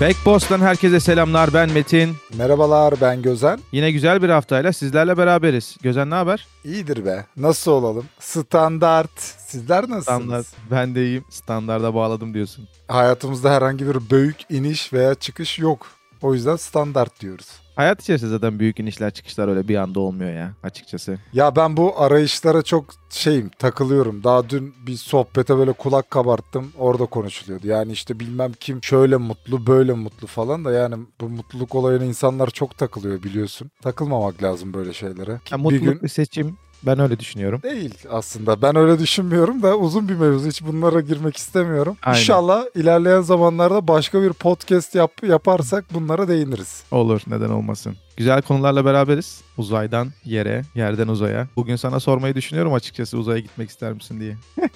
Backpost'tan herkese selamlar. Ben Metin. Merhabalar ben Gözen. Yine güzel bir haftayla sizlerle beraberiz. Gözen ne haber? İyidir be. Nasıl olalım? Standart. Sizler nasılsınız? Standart. Ben de iyiyim. Standarda bağladım diyorsun. Hayatımızda herhangi bir büyük iniş veya çıkış yok. O yüzden standart diyoruz. Hayat içerisinde zaten büyük inişler çıkışlar öyle bir anda olmuyor ya açıkçası. Ya ben bu arayışlara çok şeyim takılıyorum. Daha dün bir sohbete böyle kulak kabarttım. Orada konuşuluyordu. Yani işte bilmem kim şöyle mutlu böyle mutlu falan da yani bu mutluluk olayına insanlar çok takılıyor biliyorsun. Takılmamak lazım böyle şeylere. Ya, bir mutluluk gün bir seçim. Ben öyle düşünüyorum. Değil aslında. Ben öyle düşünmüyorum da uzun bir mevzu. Hiç bunlara girmek istemiyorum. Aynen. İnşallah ilerleyen zamanlarda başka bir podcast yap, yaparsak bunlara değiniriz. Olur neden olmasın. Güzel konularla beraberiz. Uzaydan yere, yerden uzaya. Bugün sana sormayı düşünüyorum açıkçası uzaya gitmek ister misin diye.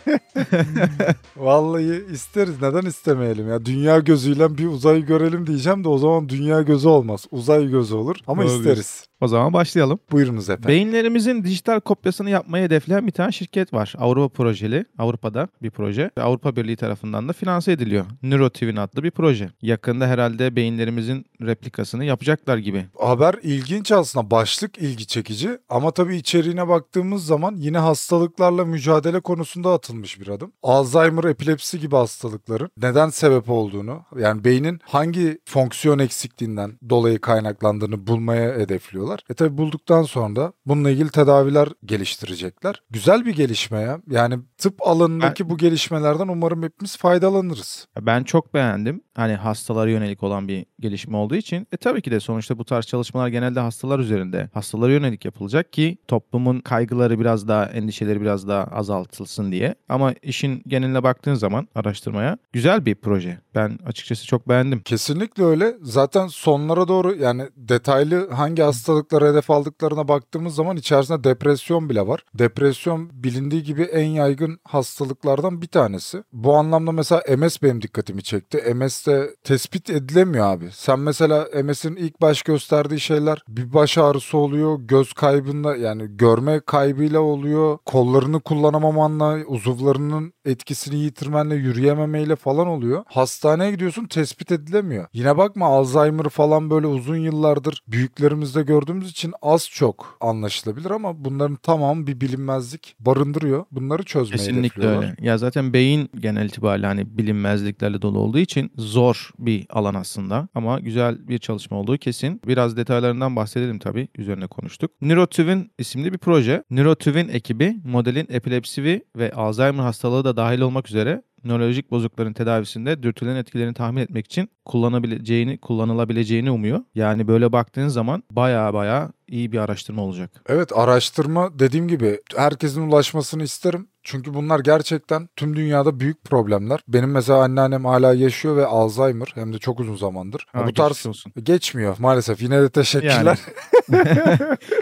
Vallahi isteriz. Neden istemeyelim ya? Dünya gözüyle bir uzayı görelim diyeceğim de o zaman dünya gözü olmaz. Uzay gözü olur ama Doğru isteriz. O zaman başlayalım. Buyurunuz efendim. Beyinlerimizin dijital kopyasını yapmayı hedefleyen bir tane şirket var. Avrupa projeli. Avrupa'da bir proje. Avrupa Birliği tarafından da finanse ediliyor. NeuroTwin adlı bir proje. Yakında herhalde beyinlerimizin replikasını yapacaklar gibi. Haber ilginç aslında. Başlık ilgi çekici ama tabii içeriğine baktığımız zaman yine hastalıklarla mücadele konusunda atılmış bir adım. Alzheimer, epilepsi gibi hastalıkların neden sebep olduğunu, yani beynin hangi fonksiyon eksikliğinden dolayı kaynaklandığını bulmaya hedefliyorlar. E tabii bulduktan sonra da bununla ilgili tedaviler geliştirecekler. Güzel bir gelişme ya. Yani tıp alanındaki bu gelişmelerden umarım hepimiz faydalanırız. Ben çok beğendim. Hani hastalara yönelik olan bir gelişme olduğu için. E tabii ki de sonuçta bu tarz çalışmalar genelde hastalar üzerinde. Hastalara yönelik yapılacak ki toplumun kaygıları biraz daha, endişeleri biraz daha azaltılsın diye. Ama işin geneline baktığın zaman araştırmaya güzel bir proje. Ben açıkçası çok beğendim. Kesinlikle öyle. Zaten sonlara doğru yani detaylı hangi hastalıklara hedef aldıklarına baktığımız zaman içerisinde depresyon bile var. Depresyon bilindiği gibi en yaygın hastalıklardan bir tanesi. Bu anlamda mesela MS benim dikkatimi çekti. MS'de tespit edilemiyor abi. Sen mesela MS'in ilk baş gösterdiği şeyler bir baş ağrısı oluyor, göz kaybında yani görme kaybıyla oluyor, kollarını kullanamamanla, uzuvlarının etkisini yitirmenle, yürüyememeyle falan oluyor. Hastaneye gidiyorsun tespit edilemiyor. Yine bakma Alzheimer falan böyle uzun yıllardır büyüklerimizde gördüğümüz için az çok anlaşılabilir ama bunların tamamı bir bilinmezlik barındırıyor. Bunları çözmeye Kesinlikle öyle. Ya zaten beyin genel itibariyle hani bilinmezliklerle dolu olduğu için zor bir alan aslında. Ama güzel bir çalışma olduğu kesin. Biraz detaylarından bahsedelim tabii. Üzerine konuştuk. NeuroTwin isimli bir proje. NeuroTwin ekibi modelin epilepsi ve Alzheimer hastalığı da dahil olmak üzere nörolojik bozuklukların tedavisinde dürtülerin etkilerini tahmin etmek için kullanabileceğini, kullanılabileceğini umuyor. Yani böyle baktığın zaman baya baya iyi bir araştırma olacak. Evet araştırma dediğim gibi herkesin ulaşmasını isterim. Çünkü bunlar gerçekten tüm dünyada büyük problemler. Benim mesela anneannem hala yaşıyor ve Alzheimer hem de çok uzun zamandır. Ha, Bu tarz olsun. geçmiyor maalesef. Yine de teşekkürler.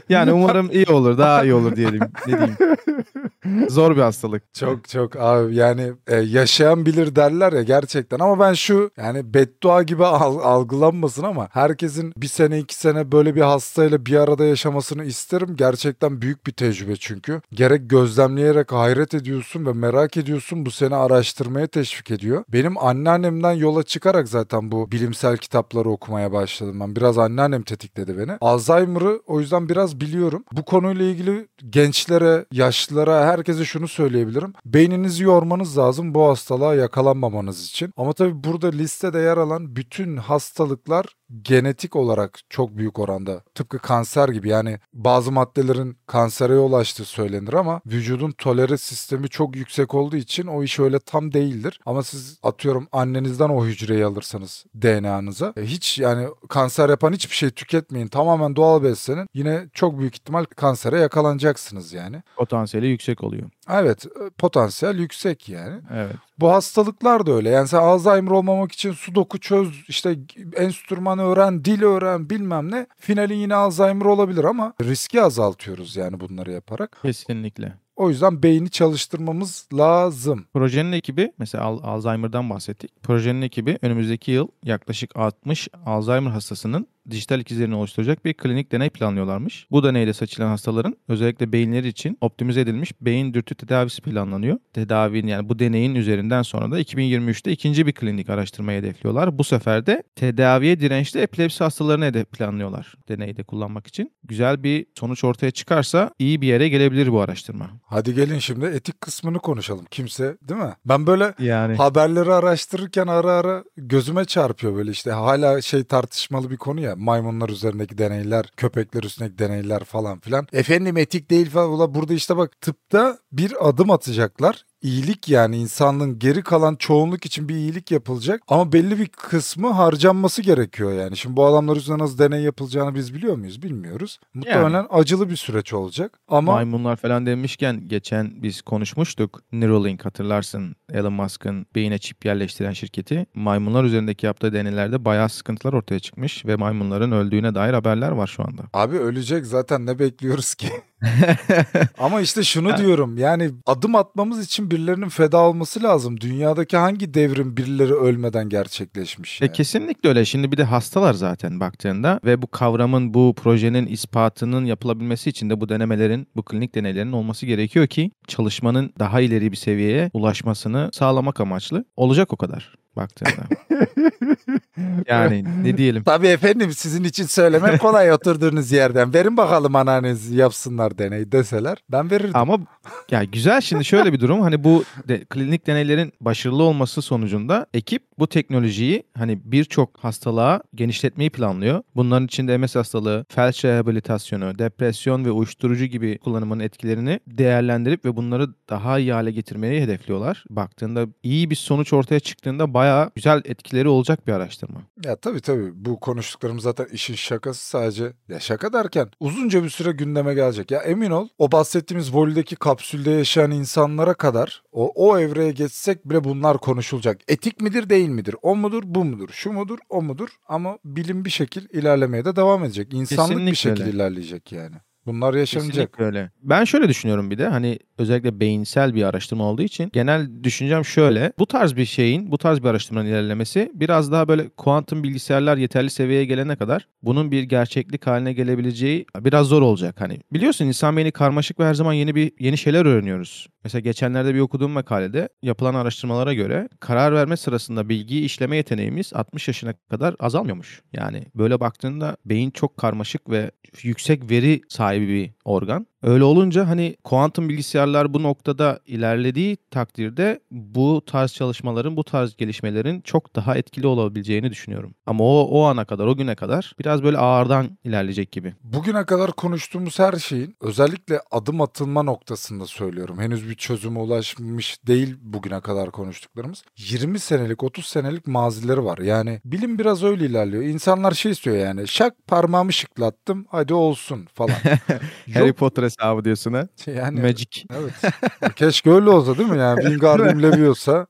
Yani umarım iyi olur, daha iyi olur diyelim. Ne diyeyim? Zor bir hastalık. Çok çok abi yani e, yaşayan bilir derler ya gerçekten ama ben şu yani beddua gibi al- algılanmasın ama herkesin bir sene iki sene böyle bir hastayla bir arada yaşamasını isterim. Gerçekten büyük bir tecrübe çünkü. Gerek gözlemleyerek hayret ediyorsun ve merak ediyorsun bu seni araştırmaya teşvik ediyor. Benim anneannemden yola çıkarak zaten bu bilimsel kitapları okumaya başladım ben. Biraz anneannem tetikledi beni. Alzheimer'ı o yüzden biraz biliyorum. Bu konuyla ilgili gençlere, yaşlılara, herkese şunu söyleyebilirim. Beyninizi yormanız lazım bu hastalığa yakalanmamanız için. Ama tabii burada listede yer alan bütün hastalıklar genetik olarak çok büyük oranda tıpkı kanser gibi yani bazı maddelerin kansere yol açtığı söylenir ama vücudun tolere sistemi çok yüksek olduğu için o iş öyle tam değildir. Ama siz atıyorum annenizden o hücreyi alırsanız DNA'nıza e, hiç yani kanser yapan hiçbir şey tüketmeyin tamamen doğal beslenin yine çok büyük ihtimal kansere yakalanacaksınız yani. Potansiyeli yüksek oluyor. Evet e, potansiyel yüksek yani. Evet. Bu hastalıklar da öyle. Yani sen Alzheimer olmamak için sudoku çöz, işte enstrüman öğren, dil öğren bilmem ne. Finalin yine Alzheimer olabilir ama riski azaltıyoruz yani bunları yaparak. Kesinlikle. O yüzden beyni çalıştırmamız lazım. Projenin ekibi mesela Al- Alzheimer'dan bahsettik. Projenin ekibi önümüzdeki yıl yaklaşık 60 Alzheimer hastasının dijital ikizlerini oluşturacak bir klinik deney planlıyorlarmış. Bu deneyde seçilen hastaların özellikle beyinleri için optimize edilmiş beyin dürtü tedavisi planlanıyor. Tedavinin yani bu deneyin üzerinden sonra da 2023'te ikinci bir klinik araştırmayı hedefliyorlar. Bu sefer de tedaviye dirençli epilepsi hastalarını hedef planlıyorlar deneyde kullanmak için. Güzel bir sonuç ortaya çıkarsa iyi bir yere gelebilir bu araştırma. Hadi gelin şimdi etik kısmını konuşalım. Kimse değil mi? Ben böyle Yani haberleri araştırırken ara ara gözüme çarpıyor böyle işte hala şey tartışmalı bir konu ya maymunlar üzerindeki deneyler, köpekler üstündeki deneyler falan filan. Efendim etik değil falan. Ula burada işte bak tıpta bir adım atacaklar. İyilik yani insanlığın geri kalan çoğunluk için bir iyilik yapılacak ama belli bir kısmı harcanması gerekiyor yani. Şimdi bu adamlar üzerine nasıl deney yapılacağını biz biliyor muyuz? Bilmiyoruz. Muhtemelen acılı bir süreç olacak ama maymunlar falan demişken geçen biz konuşmuştuk. Neuralink hatırlarsın Elon Musk'ın beyine çip yerleştiren şirketi. Maymunlar üzerindeki yaptığı deneylerde bayağı sıkıntılar ortaya çıkmış ve maymunların öldüğüne dair haberler var şu anda. Abi ölecek zaten ne bekliyoruz ki? Ama işte şunu diyorum yani adım atmamız için birilerinin feda olması lazım. Dünyadaki hangi devrim birileri ölmeden gerçekleşmiş? E Yani? kesinlikle öyle. Şimdi bir de hastalar zaten baktığında ve bu kavramın, bu projenin ispatının yapılabilmesi için de bu denemelerin, bu klinik deneylerin olması gerekiyor ki çalışmanın daha ileri bir seviyeye ulaşmasını sağlamak amaçlı. Olacak o kadar baktığında. yani ne diyelim. Tabii efendim sizin için söylemek kolay oturduğunuz yerden. Verin bakalım ananız yapsınlar deney deseler ben verirdim. Ama ya güzel şimdi şöyle bir durum hani bu de, klinik deneylerin başarılı olması sonucunda ekip bu teknolojiyi hani birçok hastalığa genişletmeyi planlıyor. Bunların içinde MS hastalığı, felç rehabilitasyonu, depresyon ve uyuşturucu gibi kullanımın etkilerini değerlendirip ve bunları daha iyi hale getirmeyi hedefliyorlar. Baktığında iyi bir sonuç ortaya çıktığında bayağı güzel etkileri olacak bir araştırma. Ya tabii tabii bu konuştuklarımız zaten işin şakası sadece ya şaka derken uzunca bir süre gündeme gelecek. Ya emin ol o bahsettiğimiz volideki kapsülde yaşayan insanlara kadar o, o evreye geçsek bile bunlar konuşulacak. Etik midir değil midir? O mudur bu mudur? Şu mudur o mudur? Ama bilim bir şekil ilerlemeye de devam edecek. İnsanlık bir Kesinlikle şekil öyle. ilerleyecek yani. Bunlar yaşanacak. Öyle. Ben şöyle düşünüyorum bir de hani özellikle beyinsel bir araştırma olduğu için genel düşüncem şöyle. Bu tarz bir şeyin, bu tarz bir araştırmanın ilerlemesi biraz daha böyle kuantum bilgisayarlar yeterli seviyeye gelene kadar bunun bir gerçeklik haline gelebileceği biraz zor olacak. Hani biliyorsun insan beyni karmaşık ve her zaman yeni bir yeni şeyler öğreniyoruz. Mesela geçenlerde bir okuduğum makalede yapılan araştırmalara göre karar verme sırasında bilgiyi işleme yeteneğimiz 60 yaşına kadar azalmıyormuş. Yani böyle baktığında beyin çok karmaşık ve yüksek veri sahibi bir organ. Öyle olunca hani kuantum bilgisayarlar bu noktada ilerlediği takdirde bu tarz çalışmaların, bu tarz gelişmelerin çok daha etkili olabileceğini düşünüyorum. Ama o o ana kadar, o güne kadar biraz böyle ağırdan ilerleyecek gibi. Bugüne kadar konuştuğumuz her şeyin özellikle adım atılma noktasında söylüyorum. Henüz bir çözüme ulaşmış değil bugüne kadar konuştuklarımız. 20 senelik 30 senelik mazileri var. Yani bilim biraz öyle ilerliyor. İnsanlar şey istiyor yani şak parmağımı şıklattım hadi olsun falan. Harry Potter hesabı diyorsun ha? yani Magic. evet. Keşke öyle olsa değil mi yani Wingardium Leviosa.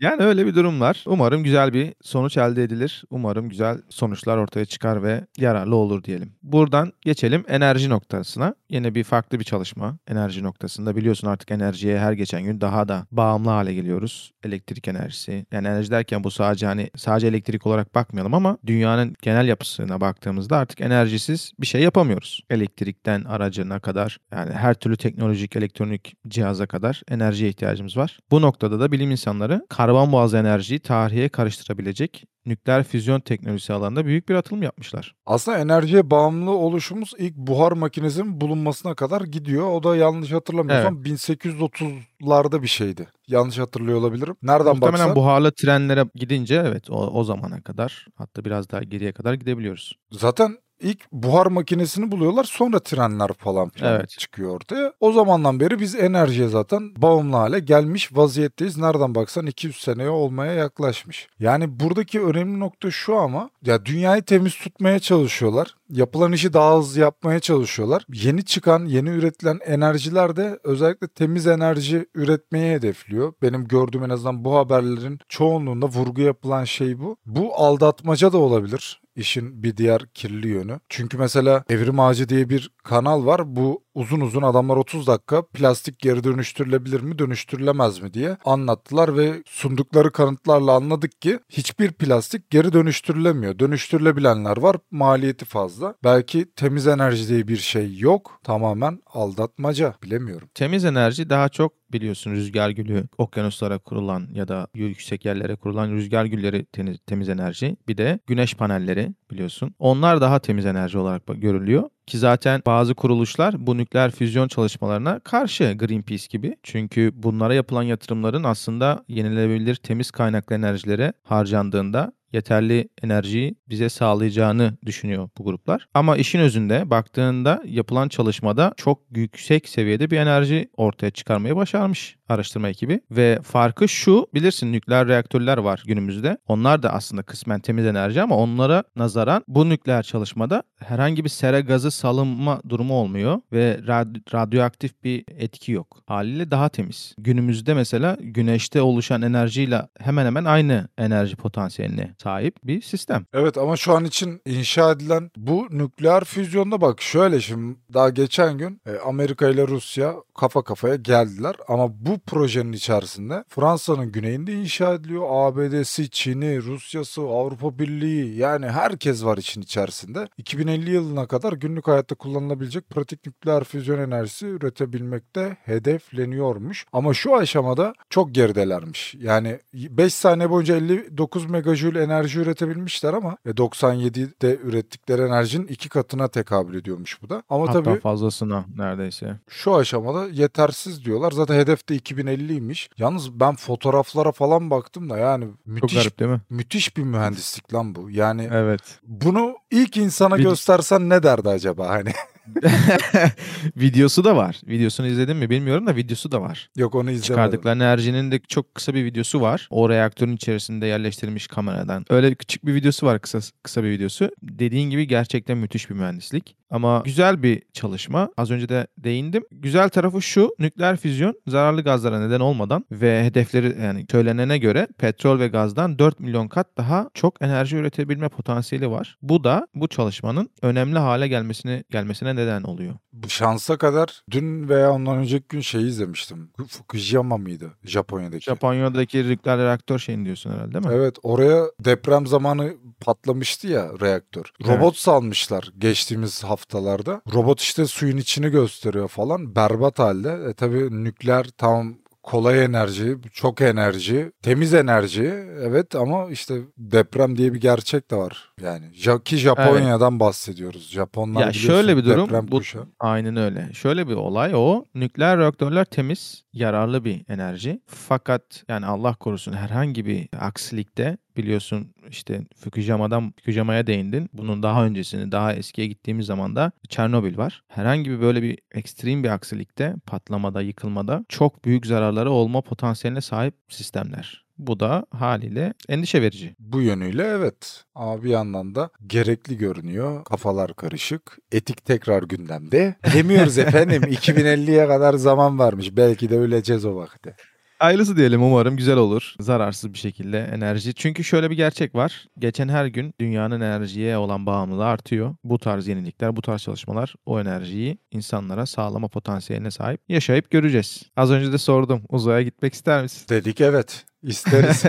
Yani öyle bir durum var. Umarım güzel bir sonuç elde edilir. Umarım güzel sonuçlar ortaya çıkar ve yararlı olur diyelim. Buradan geçelim enerji noktasına. Yine bir farklı bir çalışma enerji noktasında. Biliyorsun artık enerjiye her geçen gün daha da bağımlı hale geliyoruz. Elektrik enerjisi. Yani enerji derken bu sadece hani sadece elektrik olarak bakmayalım ama dünyanın genel yapısına baktığımızda artık enerjisiz bir şey yapamıyoruz. Elektrikten aracına kadar yani her türlü teknolojik elektronik cihaza kadar enerjiye ihtiyacımız var. Bu noktada da bilim insanları karbon boğaz enerjiyi tarihe karıştırabilecek nükleer füzyon teknolojisi alanında büyük bir atılım yapmışlar. Aslında enerjiye bağımlı oluşumuz ilk buhar makinesinin bulunmasına kadar gidiyor. O da yanlış hatırlamıyorsam 1830'larda bir şeydi. Yanlış hatırlıyor olabilirim. Nereden Muhtemelen baksan buharlı trenlere gidince evet o, o zamana kadar hatta biraz daha geriye kadar gidebiliyoruz. zaten ilk buhar makinesini buluyorlar sonra trenler falan filan Evet. çıkıyor ortaya. O zamandan beri biz enerjiye zaten bağımlı hale gelmiş vaziyetteyiz. Nereden baksan 200 seneye olmaya yaklaşmış. Yani buradaki önemli nokta şu ama ya dünyayı temiz tutmaya çalışıyorlar. Yapılan işi daha hızlı yapmaya çalışıyorlar. Yeni çıkan, yeni üretilen enerjiler de özellikle temiz enerji üretmeyi hedefliyor. Benim gördüğüm en azından bu haberlerin çoğunluğunda vurgu yapılan şey bu. Bu aldatmaca da olabilir işin bir diğer kirli yönü. Çünkü mesela Evrim Ağacı diye bir kanal var. Bu uzun uzun adamlar 30 dakika plastik geri dönüştürülebilir mi dönüştürülemez mi diye anlattılar ve sundukları kanıtlarla anladık ki hiçbir plastik geri dönüştürülemiyor. Dönüştürülebilenler var maliyeti fazla. Belki temiz enerji diye bir şey yok tamamen aldatmaca bilemiyorum. Temiz enerji daha çok biliyorsun rüzgar gülü, okyanuslara kurulan ya da yüksek yerlere kurulan rüzgar gülleri temiz, enerji. Bir de güneş panelleri biliyorsun. Onlar daha temiz enerji olarak görülüyor. Ki zaten bazı kuruluşlar bu nükleer füzyon çalışmalarına karşı Greenpeace gibi. Çünkü bunlara yapılan yatırımların aslında yenilenebilir temiz kaynaklı enerjilere harcandığında yeterli enerjiyi bize sağlayacağını düşünüyor bu gruplar. Ama işin özünde baktığında yapılan çalışmada çok yüksek seviyede bir enerji ortaya çıkarmayı başarmış araştırma ekibi ve farkı şu bilirsin nükleer reaktörler var günümüzde. Onlar da aslında kısmen temiz enerji ama onlara nazaran bu nükleer çalışmada herhangi bir sera gazı salınma durumu olmuyor ve rad- radyoaktif bir etki yok. Haliyle daha temiz. Günümüzde mesela güneşte oluşan enerjiyle hemen hemen aynı enerji potansiyeline sahip bir sistem. Evet ama şu an için inşa edilen bu nükleer füzyonda bak şöyle şimdi daha geçen gün e, Amerika ile Rusya kafa kafaya geldiler ama bu projenin içerisinde Fransa'nın güneyinde inşa ediliyor. ABD'si, Çin'i, Rusya'sı, Avrupa Birliği yani herkes var için içerisinde. 2050 yılına kadar günlük hayatta kullanılabilecek pratik nükleer füzyon enerjisi üretebilmekte hedefleniyormuş. Ama şu aşamada çok geridelermiş. Yani 5 saniye boyunca 59 megajül enerji üretebilmişler ama 97'de ürettikleri enerjinin iki katına tekabül ediyormuş bu da. Ama Hatta tabii fazlasına neredeyse. şu aşamada yetersiz diyorlar. Zaten hedef de 2050'ymiş. Yalnız ben fotoğraflara falan baktım da yani Çok müthiş garip değil mi? müthiş bir mühendislik lan bu. Yani Evet. bunu ilk insana Bir- göstersen ne derdi acaba hani? videosu da var. Videosunu izledin mi bilmiyorum da videosu da var. Yok onu izlemedim. Çıkardıkları enerjinin de çok kısa bir videosu var. O reaktörün içerisinde yerleştirilmiş kameradan. Öyle küçük bir videosu var kısa kısa bir videosu. Dediğin gibi gerçekten müthiş bir mühendislik. Ama güzel bir çalışma. Az önce de değindim. Güzel tarafı şu. Nükleer füzyon zararlı gazlara neden olmadan ve hedefleri yani söylenene göre petrol ve gazdan 4 milyon kat daha çok enerji üretebilme potansiyeli var. Bu da bu çalışmanın önemli hale gelmesine gelmesine neden oluyor. Bu şansa kadar dün veya ondan önceki gün şeyi izlemiştim. Fukushima mıydı Japonya'daki? Japonya'daki nükleer reaktör şeyini diyorsun herhalde değil mi? Evet oraya deprem zamanı patlamıştı ya reaktör. Robot Evet. salmışlar geçtiğimiz haftalarda. Robot işte suyun içini gösteriyor falan. Berbat halde. E tabi nükleer tam kolay enerji, çok enerji, temiz enerji evet ama işte deprem diye bir gerçek de var. Yani ki Japonya'dan bahsediyoruz. Japonlar Ya şöyle bir durum, deprem bu- kuşağı. Aynen öyle. Şöyle bir olay o. Nükleer reaktörler temiz, yararlı bir enerji. Fakat yani Allah korusun herhangi bir aksilikte biliyorsun işte Fukushima'dan Fukushima'ya değindin. Bunun daha öncesini, daha eskiye gittiğimiz zaman da Çernobil var. Herhangi bir böyle bir ekstrem bir aksilikte, patlamada, yıkılmada çok büyük zararları olma potansiyeline sahip sistemler. Bu da haliyle endişe verici. Bu yönüyle evet. Ama bir yandan da gerekli görünüyor. Kafalar karışık. Etik tekrar gündemde. Demiyoruz efendim 2050'ye kadar zaman varmış. Belki de öleceğiz o vakte. Hayırlısı diyelim umarım güzel olur. Zararsız bir şekilde enerji. Çünkü şöyle bir gerçek var. Geçen her gün dünyanın enerjiye olan bağımlılığı artıyor. Bu tarz yenilikler, bu tarz çalışmalar o enerjiyi insanlara sağlama potansiyeline sahip yaşayıp göreceğiz. Az önce de sordum. Uzaya gitmek ister misin? Dedik evet. İsteriz.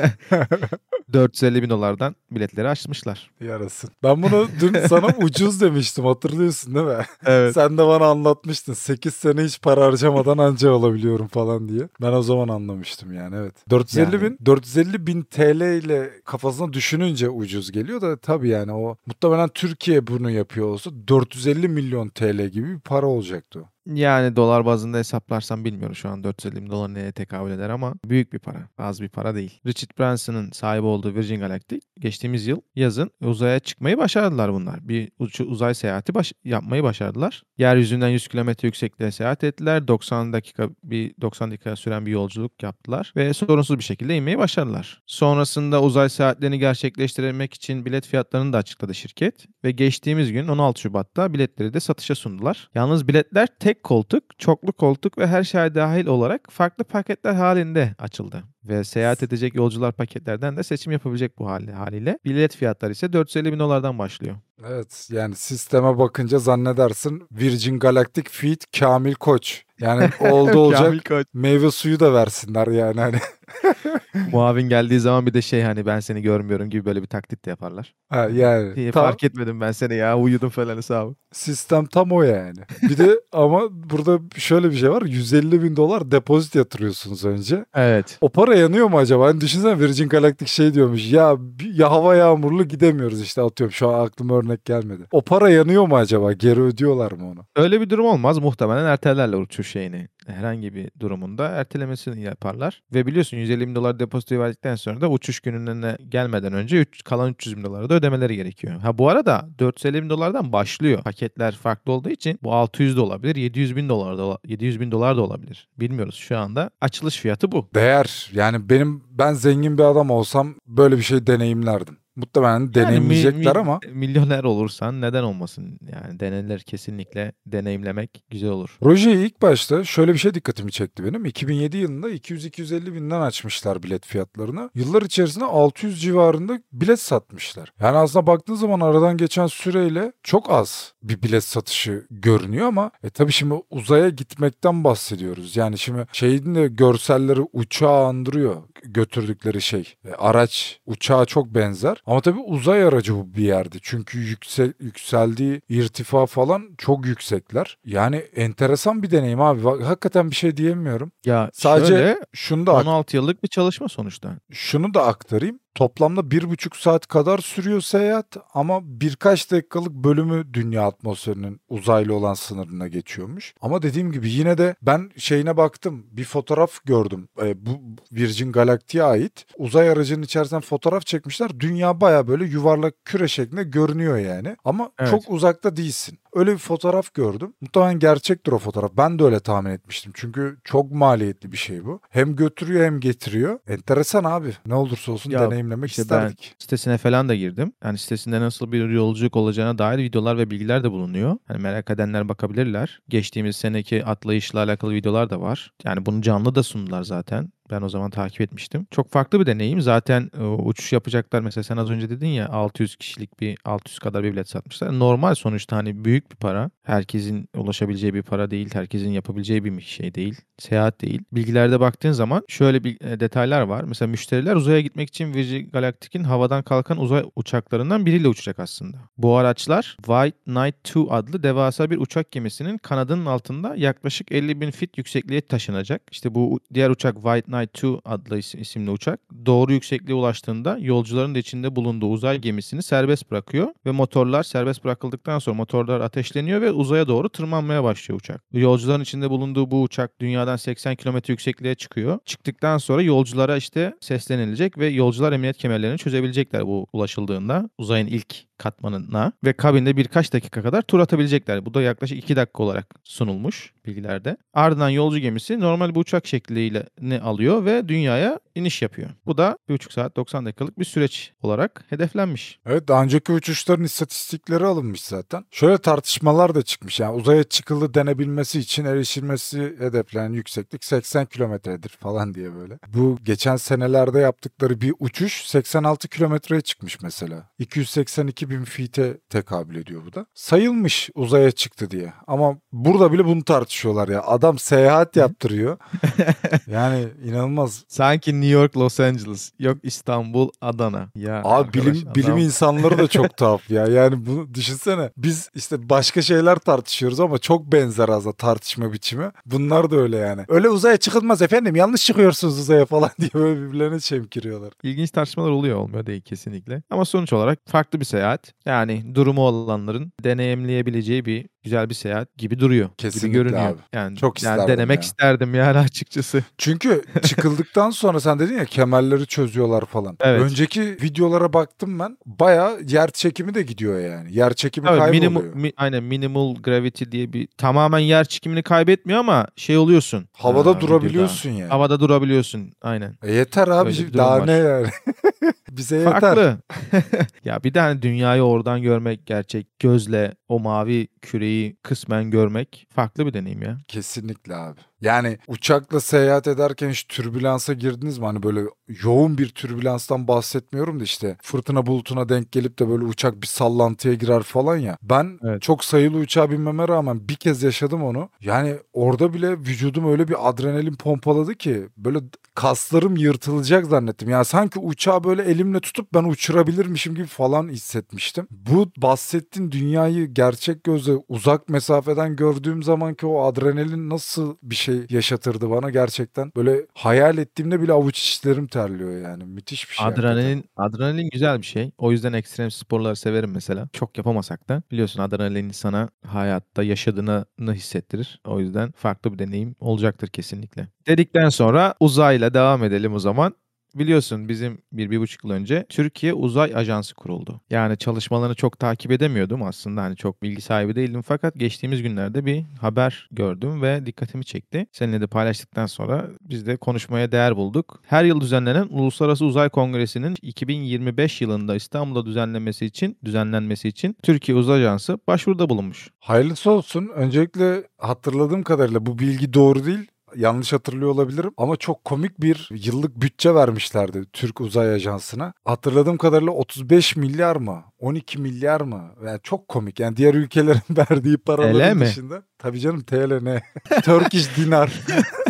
450 bin dolardan biletleri açmışlar. Yarasın. Ben bunu dün sana ucuz demiştim hatırlıyorsun değil mi? Evet. Sen de bana anlatmıştın. 8 sene hiç para harcamadan anca alabiliyorum falan diye. Ben o zaman anlamıştım yani evet. 450 Yani- bin 450 bin TL ile kafasına düşününce ucuz geliyor da tabii yani o muhtemelen Türkiye bunu yapıyor olsa 450 milyon TL gibi bir para olacaktı o. Yani dolar bazında hesaplarsam bilmiyorum şu an 450 bin dolar neye tekabül eder ama büyük bir para. Az bir para değil. Richard Branson'ın sahibi olduğu Virgin Galactic geçtiğimiz yıl yazın uzaya çıkmayı başardılar bunlar. Bir uzay seyahati baş- yapmayı başardılar. Yeryüzünden 100 kilometre yüksekliğe seyahat ettiler. 90 dakika bir 90 dakika süren bir yolculuk yaptılar ve sorunsuz bir şekilde inmeyi başardılar. Sonrasında uzay seyahatlerini gerçekleştirebilmek için bilet fiyatlarını da açıkladı şirket ve geçtiğimiz gün 16 Şubat'ta biletleri de satışa sundular. Yalnız biletler tek tek koltuk, çoklu koltuk ve her şey dahil olarak farklı paketler halinde açıldı. Ve seyahat edecek yolcular paketlerden de seçim yapabilecek bu hali, haliyle. Bilet fiyatları ise 450 bin dolardan başlıyor. Evet yani sisteme bakınca zannedersin Virgin Galactic Feed Kamil Koç. Yani oldu olacak meyve suyu da versinler yani hani. Muavin geldiği zaman bir de şey hani ben seni görmüyorum gibi böyle bir taklit de yaparlar. Ha, yani Diye tam fark etmedim ben seni ya uyudum falan hesabı. sistem tam o yani. Bir de ama burada şöyle bir şey var 150 bin dolar depozit yatırıyorsunuz önce. Evet. O para yanıyor mu acaba? Hani düşünsene Virgin Galactic şey diyormuş. Ya ya hava yağmurlu gidemiyoruz işte atıyorum. Şu an aklıma örnek gelmedi. O para yanıyor mu acaba? Geri ödüyorlar mı onu? Öyle bir durum olmaz. Muhtemelen ertelerler uçuş şeyini. Herhangi bir durumunda ertelemesini yaparlar. Ve biliyorsun 150 bin dolar depozitoyu verdikten sonra da uçuş gününe gelmeden önce üç- kalan 300 bin doları da ödemeleri gerekiyor. Ha bu arada 450 bin dolardan başlıyor. Paketler farklı olduğu için bu 600 de olabilir, 700 bin dolar da, ola- 700 bin dolar da olabilir. Bilmiyoruz şu anda. Açılış fiyatı bu. Değer. Yani benim ben zengin bir adam olsam böyle bir şey deneyimlerdim. Muhtemelen Yani mi- deneyimleyecekler ama Milyoner olursan neden olmasın? Yani denenir kesinlikle deneyimlemek güzel olur. Roger ilk başta şöyle bir şey dikkatimi çekti benim. 2007 yılında 200-250 binden açmışlar bilet fiyatlarını. Yıllar içerisinde 600 civarında bilet satmışlar. Yani aslında baktığın zaman aradan geçen süreyle çok az bir bilet satışı görünüyor ama e tabii şimdi uzaya gitmekten bahsediyoruz. Yani şimdi şeyin de görselleri uçağı andırıyor götürdükleri şey. E, araç uçağa çok benzer. Ama tabii uzay aracı bu bir yerde. Çünkü yüksek yükseldiği irtifa falan çok yüksekler. Yani enteresan bir deneyim abi. Bak, Hakikaten bir şey diyemiyorum. Ya Sadece şöyle şunu da ak- 16 yıllık bir çalışma sonuçta. şunu da aktarayım. Toplamda bir buçuk saat kadar sürüyor seyahat ama birkaç dakikalık bölümü dünya atmosferinin uzaylı olan sınırına geçiyormuş. Ama dediğim gibi yine de ben şeyine baktım. Bir fotoğraf gördüm. E, bu Virgin Galactic'e ait. Uzay aracının içerisinden fotoğraf çekmişler. Dünya baya böyle yuvarlak küre şeklinde görünüyor yani. Ama Evet. çok uzakta değilsin. Öyle bir fotoğraf gördüm. Muhtemelen gerçektir o fotoğraf. Ben de öyle tahmin etmiştim. Çünkü çok maliyetli bir şey bu. Hem götürüyor hem getiriyor. Enteresan abi. Ne olursa olsun Ya, deneyimlemek işte isterdik. Sitesine falan da girdim. Yani sitesinde nasıl bir yolculuk olacağına dair videolar ve bilgiler de bulunuyor. Hani merak edenler bakabilirler. Geçtiğimiz seneki atlayışla alakalı videolar da var. Yani bunu canlı da sundular zaten. Ben o zaman takip etmiştim. Çok farklı bir deneyim. Zaten e, uçuş yapacaklar. Mesela sen az önce dedin ya 600 kişilik bir 600 kadar bir bilet satmışlar. Normal sonuçta hani büyük bir para. Herkesin ulaşabileceği bir para değil. Herkesin yapabileceği bir şey değil. Seyahat değil. Bilgilerde baktığın zaman şöyle bir e, detaylar var. Mesela müşteriler uzaya gitmek için Virgin Galactic'in havadan kalkan uzay uçaklarından biriyle uçacak aslında. Bu araçlar White Knight 2 adlı devasa bir uçak gemisinin kanadının altında yaklaşık 50 bin fit yüksekliğe taşınacak. İşte bu diğer uçak White Knight 2 adlı is- isimli uçak doğru yüksekliğe ulaştığında yolcuların da içinde bulunduğu uzay gemisini serbest bırakıyor ve motorlar serbest bırakıldıktan sonra motorlar ateşleniyor ve uzaya doğru tırmanmaya başlıyor uçak. Yolcuların içinde bulunduğu bu uçak dünyadan 80 kilometre yüksekliğe çıkıyor. Çıktıktan sonra yolculara işte seslenilecek ve yolcular emniyet kemerlerini çözebilecekler bu ulaşıldığında uzayın ilk katmanına ve kabinde birkaç dakika kadar tur atabilecekler. Bu da yaklaşık 2 dakika olarak sunulmuş bilgilerde. Ardından yolcu gemisi normal bir uçak şekliyle ne alıyor ve dünyaya iniş yapıyor. Bu da 1,5 saat 90 dakikalık bir süreç olarak hedeflenmiş. Evet daha önceki uçuşların istatistikleri alınmış zaten. Şöyle tartışmalar da çıkmış. Yani uzaya çıkıldı denebilmesi için erişilmesi hedeflenen yükseklik 80 kilometredir falan diye böyle. Bu geçen senelerde yaptıkları bir uçuş 86 kilometreye çıkmış mesela. 282 bin feet'e tekabül ediyor bu da. Sayılmış uzaya çıktı diye. Ama burada bile bunu tartışıyorlar ya. Adam seyahat yaptırıyor. yani inanılmaz. Sanki New York, Los Angeles, yok İstanbul, Adana. Ya Abi bilim arkadaş, bilim adam- insanları da çok tuhaf ya. Yani bunu düşünsene. Biz işte başka şeyler tartışıyoruz ama çok benzer aslında tartışma biçimi. Bunlar da öyle yani. Öyle uzaya çıkılmaz efendim. Yanlış çıkıyorsunuz uzaya falan diye böyle birbirlerine çemkiriyorlar. İlginç tartışmalar oluyor olmuyor değil kesinlikle. Ama sonuç olarak farklı bir seyahat. Yani durumu olanların deneyimleyebileceği bir güzel bir seyahat gibi duruyor. Kesinlikle gibi görünüyor. abi. Yani, Çok yani isterdim denemek ya. isterdim yani açıkçası. Çünkü çıkıldıktan sonra sen dedin ya kemerleri çözüyorlar falan. Evet. Önceki videolara baktım ben. Baya yer çekimi de gidiyor yani. Yer çekimi Evet, kayboluyor. minimal, mi- aynen minimal gravity diye bir tamamen yer çekimini kaybetmiyor ama şey oluyorsun. Havada Ha, durabiliyorsun videoda. yani. Havada durabiliyorsun aynen. E yeter abi. Daha var. ne yani? Bize yeter. Farklı. ya bir de hani dünyayı oradan görmek gerçek gözle o mavi küreyi kısmen görmek farklı bir deneyim ya. Kesinlikle abi. Yani uçakla seyahat ederken hiç türbülansa girdiniz mi? Hani böyle yoğun bir türbülanstan bahsetmiyorum da işte fırtına bulutuna denk gelip de böyle uçak bir sallantıya girer falan ya. Ben Evet. çok sayılı uçağa binmeme rağmen bir kez yaşadım onu. Yani orada bile vücudum öyle bir adrenalin pompaladı ki böyle kaslarım yırtılacak zannettim. Yani sanki uçağı böyle elimle tutup ben uçurabilirmişim gibi falan hissetmiştim. Bu bahsettiğin dünyayı gerçek gözle uzak mesafeden gördüğüm zaman ki o adrenalin nasıl bir şey yaşatırdı bana gerçekten. Böyle hayal ettiğimde bile avuç içlerim terliyor yani. Müthiş bir şey. hakikaten. Adrenalin, adrenalin güzel bir şey. O yüzden ekstrem sporları severim mesela. Çok yapamasak da biliyorsun adrenalin sana hayatta yaşadığını hissettirir. O yüzden farklı bir deneyim olacaktır kesinlikle. Dedikten sonra uzayla devam edelim o zaman. Biliyorsun bizim bir, bir buçuk yıl önce Türkiye Uzay Ajansı kuruldu. Yani çalışmalarını çok takip edemiyordum aslında. Hani çok bilgi sahibi değildim fakat geçtiğimiz günlerde bir haber gördüm ve dikkatimi çekti. Seninle de paylaştıktan sonra biz de konuşmaya değer bulduk. Her yıl düzenlenen Uluslararası Uzay Kongresi'nin 2025 yılında İstanbul'da düzenlenmesi için düzenlenmesi için Türkiye Uzay Ajansı başvuruda bulunmuş. Hayırlısı olsun. Öncelikle hatırladığım kadarıyla bu bilgi doğru değil. Yanlış hatırlıyor olabilirim ama çok komik bir yıllık bütçe vermişlerdi Türk Uzay Ajansı'na. Hatırladığım kadarıyla 35 milyar mı? 12 milyar mı? Yani çok komik. Yani diğer ülkelerin verdiği paraların mi? dışında. Tabii canım TL ne? Turkish dinar.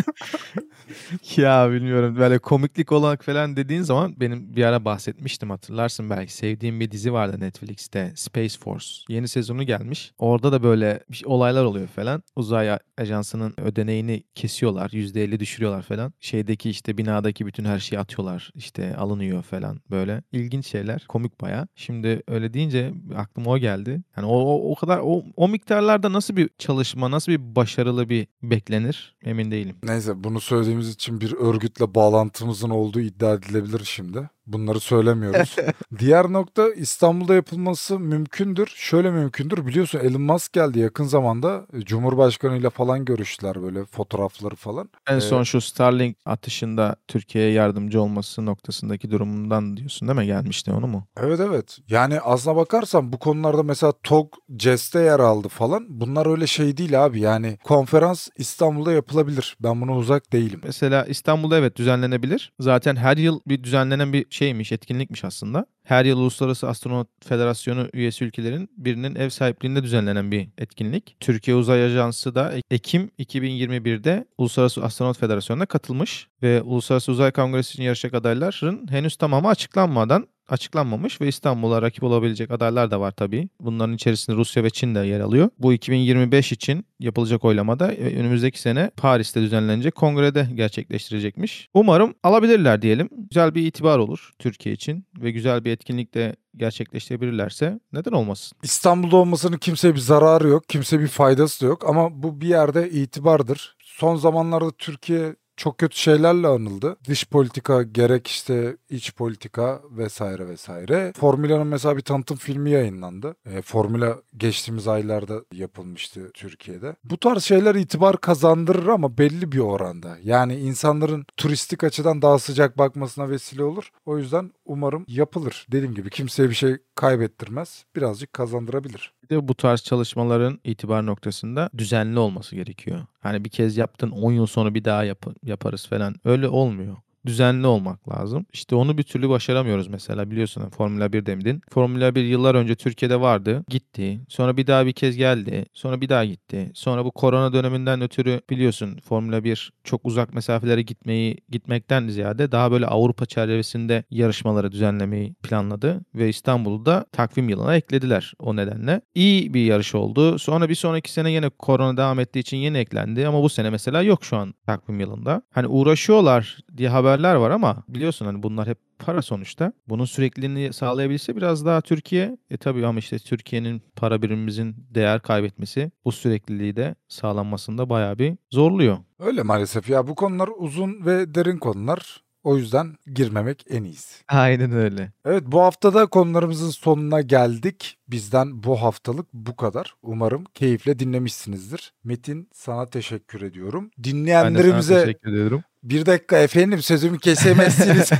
Ya bilmiyorum. Böyle komiklik olarak falan dediğin zaman benim bir ara bahsetmiştim hatırlarsın belki. Sevdiğim bir dizi vardı Netflix'te Space Force. Yeni sezonu gelmiş. Orada da böyle bir olaylar oluyor falan. Uzay ajansının ödeneğini kesiyorlar %50 düşürüyorlar falan. Şeydeki işte binadaki bütün her şeyi atıyorlar işte alınıyor falan böyle. İlginç şeyler komik baya şimdi öyle deyince aklıma o geldi. Yani o, o, o kadar o, o miktarlarda nasıl bir çalışma nasıl bir başarılı bir beklenir emin değilim. Neyse bunu söylediğimiz için bir örgütle bağlantımızın olduğu iddia edilebilir şimdi. Bunları söylemiyoruz. Diğer nokta İstanbul'da yapılması mümkündür. Şöyle mümkündür. Biliyorsun Elon Musk geldi yakın zamanda. E, Cumhurbaşkanı ile falan görüştüler böyle fotoğrafları falan. En Ee, son şu Starlink atışında Türkiye'ye yardımcı olması noktasındaki durumundan diyorsun değil mi? Gelmişti onu mu? Evet evet. Yani aslına bakarsan bu konularda mesela TOG CES'te yer aldı falan. Bunlar öyle şey değil abi. Yani konferans İstanbul'da yapılabilir. Ben buna uzak değilim. Mesela İstanbul'da evet düzenlenebilir. Zaten her yıl bir düzenlenen bir şeymiş, etkinlikmiş aslında. Her yıl Uluslararası Astronot Federasyonu üyesi ülkelerin birinin ev sahipliğinde düzenlenen bir etkinlik. Türkiye Uzay Ajansı da Ekim 2021'de Uluslararası Astronot Federasyonu'na katılmış ve Uluslararası Uzay Kongresi için yarışacak adayların henüz tamamı açıklanmadan açıklanmamış ve İstanbul'a rakip olabilecek adaylar da var tabii. Bunların içerisinde Rusya ve Çin de yer alıyor. Bu 2025 için yapılacak oylamada e, önümüzdeki sene Paris'te düzenlenecek kongrede gerçekleştirecekmiş. Umarım alabilirler diyelim. Güzel bir itibar olur Türkiye için ve güzel bir etkinlikte gerçekleştirebilirlerse neden olmasın? İstanbul'da olmasının kimseye bir zararı yok. Kimseye bir faydası da yok. Ama bu bir yerde itibardır. Son zamanlarda Türkiye çok kötü şeylerle anıldı. Dış politika gerek işte iç politika vesaire vesaire. Formula'nın mesela bir tanıtım filmi yayınlandı. E, Formula geçtiğimiz aylarda yapılmıştı Türkiye'de. Bu tarz şeyler itibar kazandırır ama belli bir oranda. Yani insanların turistik açıdan daha sıcak bakmasına vesile olur. O yüzden umarım yapılır. Dediğim gibi kimseye bir şey kaybettirmez. Birazcık kazandırabilir. De bu tarz çalışmaların itibar noktasında düzenli olması gerekiyor. Hani bir kez yaptın 10 yıl sonra bir daha yap- yaparız falan. Öyle olmuyor. Düzenli olmak lazım. İşte onu bir türlü başaramıyoruz mesela biliyorsun Formula 1 demedin. Formula 1 yıllar önce Türkiye'de vardı. Gitti. Sonra bir daha bir kez geldi. Sonra bir daha gitti. Sonra bu korona döneminden ötürü biliyorsun Formula 1 çok uzak mesafelere gitmeyi gitmekten ziyade daha böyle Avrupa çerçevesinde yarışmaları düzenlemeyi planladı ve İstanbul'da takvim yılına eklediler o nedenle. İyi bir yarış oldu. Sonra bir sonraki sene yine korona devam ettiği için yeni eklendi ama bu sene mesela yok şu an takvim yılında. Hani uğraşıyorlar diye haberler var ama biliyorsun hani bunlar hep para sonuçta. Bunun sürekliliğini sağlayabilse biraz daha Türkiye e tabii ama işte Türkiye'nin para birimimizin değer kaybetmesi bu sürekliliği de sağlanmasında bayağı bir zorluyor. Öyle maalesef ya bu konular uzun ve derin konular. O yüzden girmemek en iyisi. Aynen öyle. Evet bu haftada konularımızın sonuna geldik. Bizden bu haftalık bu kadar. Umarım keyifle dinlemişsinizdir. Metin sana teşekkür ediyorum. Dinleyenlerimize teşekkür ediyorum. Bir dakika efendim sözümü kesemezsiniz.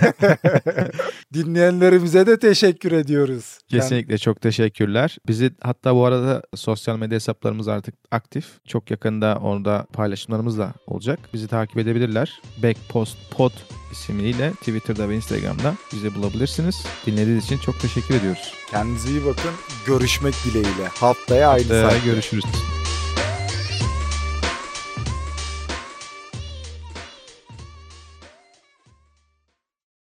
Dinleyenlerimize de teşekkür ediyoruz. Kesinlikle çok teşekkürler. Bizi hatta bu arada sosyal medya hesaplarımız artık aktif. Çok yakında orada paylaşımlarımız da olacak. Bizi takip edebilirler. Backpost Pod ismiyle Twitter'da ve Instagram'da bizi bulabilirsiniz. Dinlediğiniz için çok teşekkür ediyoruz. Kendinize iyi bakın. Görüşmek dileğiyle. Haftaya aynı Haftaya saatte. görüşürüz.